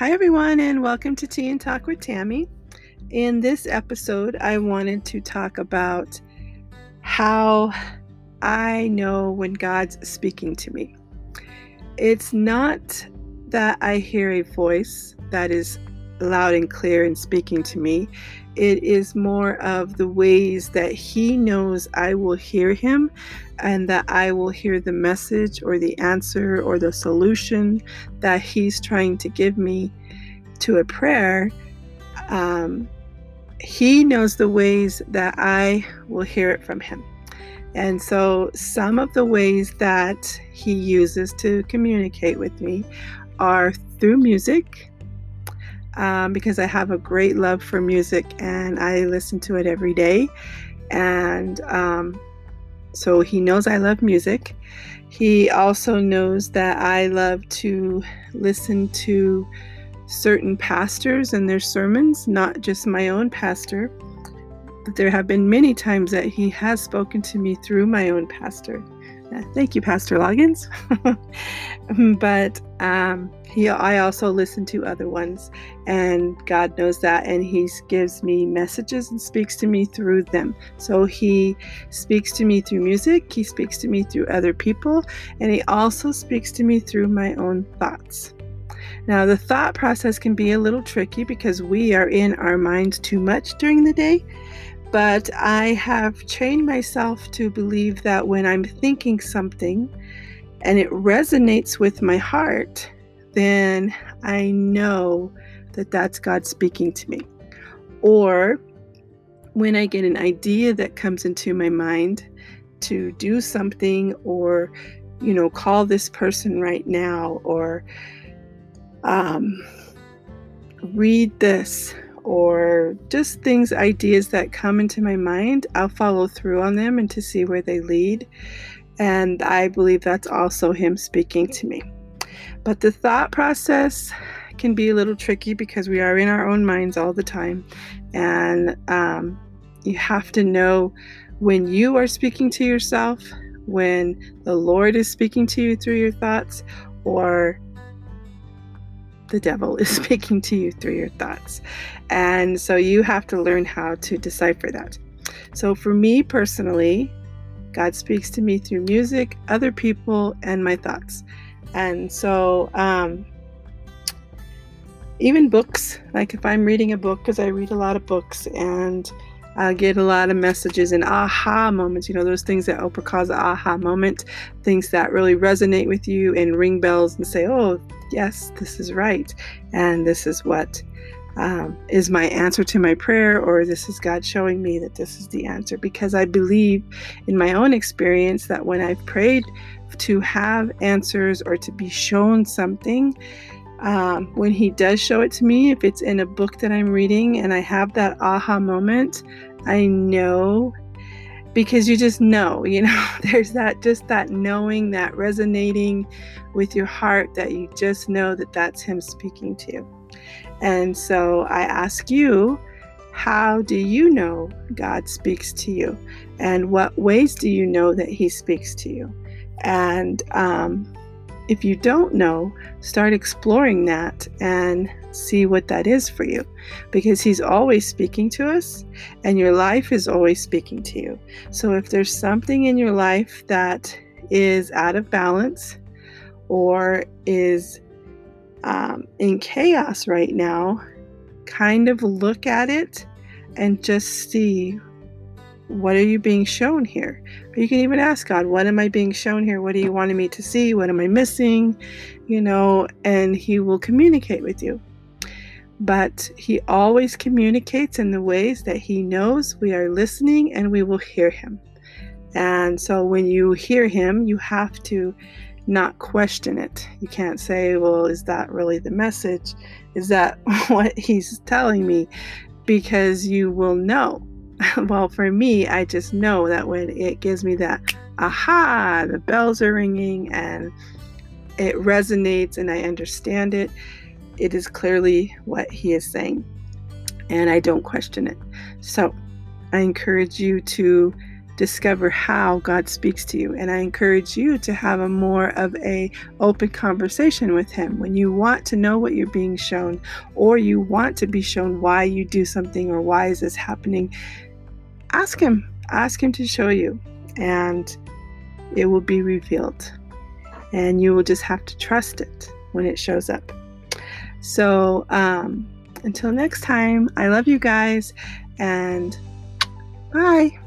Hi, everyone, and welcome to Tea and Talk with Tammy. In this episode, I wanted to talk about how I know when God's speaking to me. It's not that I hear a voice that is loud and clear and speaking to me. It is more of the ways that He knows I will hear Him and that I will hear the message or the answer or the solution that He's trying to give me to a prayer. Um, he knows the ways that I will hear it from Him. And so, some of the ways that He uses to communicate with me are through music um, because I have a great love for music and I listen to it every day. And um, so he knows I love music. He also knows that I love to listen to certain pastors and their sermons, not just my own pastor. But there have been many times that he has spoken to me through my own pastor. Thank you, Pastor Loggins. but um, he, I also listen to other ones, and God knows that, and He gives me messages and speaks to me through them. So He speaks to me through music, He speaks to me through other people, and He also speaks to me through my own thoughts. Now, the thought process can be a little tricky because we are in our minds too much during the day. But I have trained myself to believe that when I'm thinking something and it resonates with my heart, then I know that that's God speaking to me. Or when I get an idea that comes into my mind to do something or, you know, call this person right now or um, read this or just things, ideas that come into my mind, I'll follow through on them and to see where they lead. And I believe that's also Him speaking to me. But the thought process can be a little tricky because we are in our own minds all the time. And um, you have to know when you are speaking to yourself, when the Lord is speaking to you through your thoughts, or the devil is speaking to you through your thoughts. And so you have to learn how to decipher that. So for me personally, God speaks to me through music, other people, and my thoughts. And so, um, even books, like if I'm reading a book, because I read a lot of books and I get a lot of messages and aha moments, you know, those things that Oprah calls the aha moment, things that really resonate with you and ring bells and say, oh, yes, this is right. And this is what um, is my answer to my prayer, or this is God showing me that this is the answer. Because I believe in my own experience that when I've prayed to have answers or to be shown something, um, when he does show it to me, if it's in a book that I'm reading and I have that aha moment, I know because you just know, you know, there's that just that knowing, that resonating with your heart that you just know that that's him speaking to you. And so I ask you, how do you know God speaks to you? And what ways do you know that he speaks to you? And um, if you don't know, start exploring that and see what that is for you because He's always speaking to us and your life is always speaking to you. So if there's something in your life that is out of balance or is um, in chaos right now, kind of look at it and just see what are you being shown here? You can even ask God, what am I being shown here? What are you wanting me to see? What am I missing? You know, and He will communicate with you. But He always communicates in the ways that He knows we are listening and we will hear Him. And so when you hear Him, you have to not question it. You can't say, well, is that really the message? Is that what He's telling me? Because you will know well, for me, I just know that when it gives me that aha, the bells are ringing and it resonates and I understand it, it is clearly what he is saying. And I don't question it. So I encourage you to discover how God speaks to you. And I encourage you to have a more of a open conversation with him. When you want to know what you're being shown or you want to be shown why you do something or why is this happening, ask him. Ask him to show you and it will be revealed. And you will just have to trust it when it shows up. So, um, until next time, I love you guys and bye.